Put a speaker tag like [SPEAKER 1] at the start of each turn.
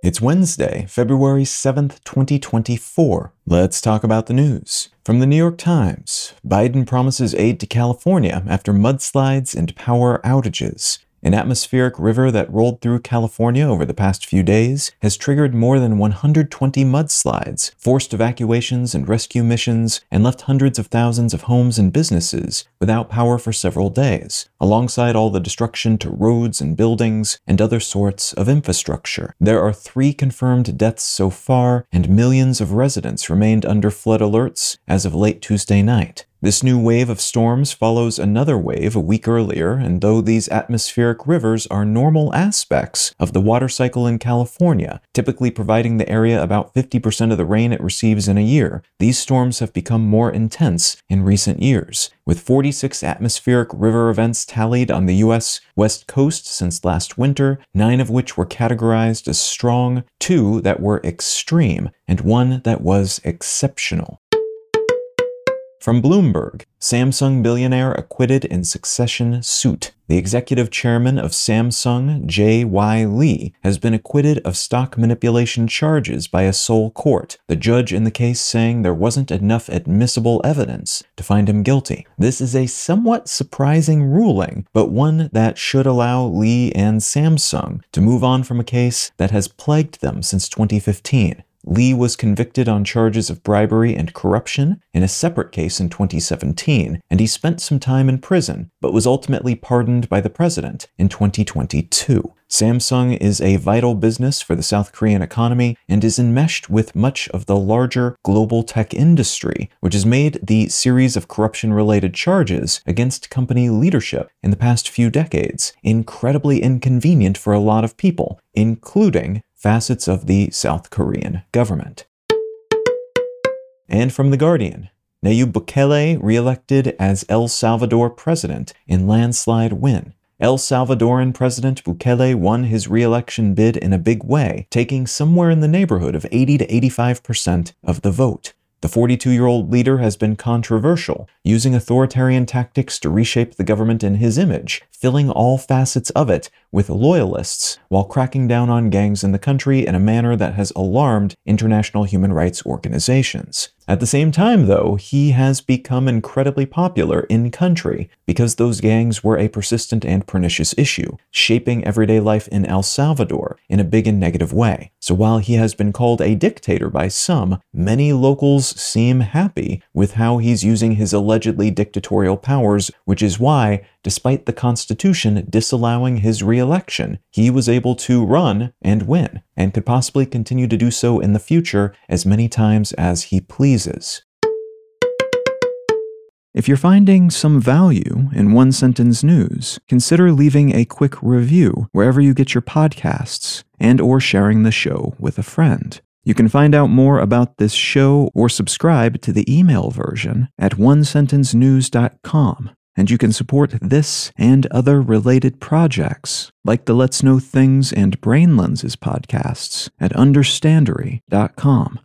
[SPEAKER 1] It's Wednesday, February 7th, 2024. Let's talk about the news. From the New York Times Biden promises aid to California after mudslides and power outages. An atmospheric river that rolled through California over the past few days has triggered more than 120 mudslides, forced evacuations and rescue missions, and left hundreds of thousands of homes and businesses without power for several days, alongside all the destruction to roads and buildings and other sorts of infrastructure. There are three confirmed deaths so far, and millions of residents remained under flood alerts as of late Tuesday night. This new wave of storms follows another wave a week earlier, and though these atmospheric rivers are normal aspects of the water cycle in California, typically providing the area about 50% of the rain it receives in a year, these storms have become more intense in recent years. With 46 atmospheric river events tallied on the U.S. West Coast since last winter, nine of which were categorized as strong, two that were extreme, and one that was exceptional. From Bloomberg, Samsung billionaire acquitted in succession suit. The executive chairman of Samsung, J.Y. Lee, has been acquitted of stock manipulation charges by a Seoul court, the judge in the case saying there wasn't enough admissible evidence to find him guilty. This is a somewhat surprising ruling, but one that should allow Lee and Samsung to move on from a case that has plagued them since 2015. Lee was convicted on charges of bribery and corruption in a separate case in 2017, and he spent some time in prison, but was ultimately pardoned by the president in 2022. Samsung is a vital business for the South Korean economy and is enmeshed with much of the larger global tech industry, which has made the series of corruption related charges against company leadership in the past few decades incredibly inconvenient for a lot of people, including facets of the South Korean government. And from The Guardian, Nayib Bukele re-elected as El Salvador president in landslide win. El Salvadoran President Bukele won his re-election bid in a big way, taking somewhere in the neighborhood of 80 to 85% of the vote. The 42 year old leader has been controversial, using authoritarian tactics to reshape the government in his image, filling all facets of it with loyalists, while cracking down on gangs in the country in a manner that has alarmed international human rights organizations. At the same time, though, he has become incredibly popular in country because those gangs were a persistent and pernicious issue, shaping everyday life in El Salvador in a big and negative way. So while he has been called a dictator by some, many locals seem happy with how he's using his allegedly dictatorial powers, which is why, despite the Constitution disallowing his re-election, he was able to run and win, and could possibly continue to do so in the future as many times as he pleases. If you're finding some value in one sentence news, consider leaving a quick review wherever you get your podcasts and or sharing the show with a friend. You can find out more about this show or subscribe to the email version at onesentencenews.com. And you can support this and other related projects, like the Let's Know Things and Brain Lenses podcasts, at understandery.com.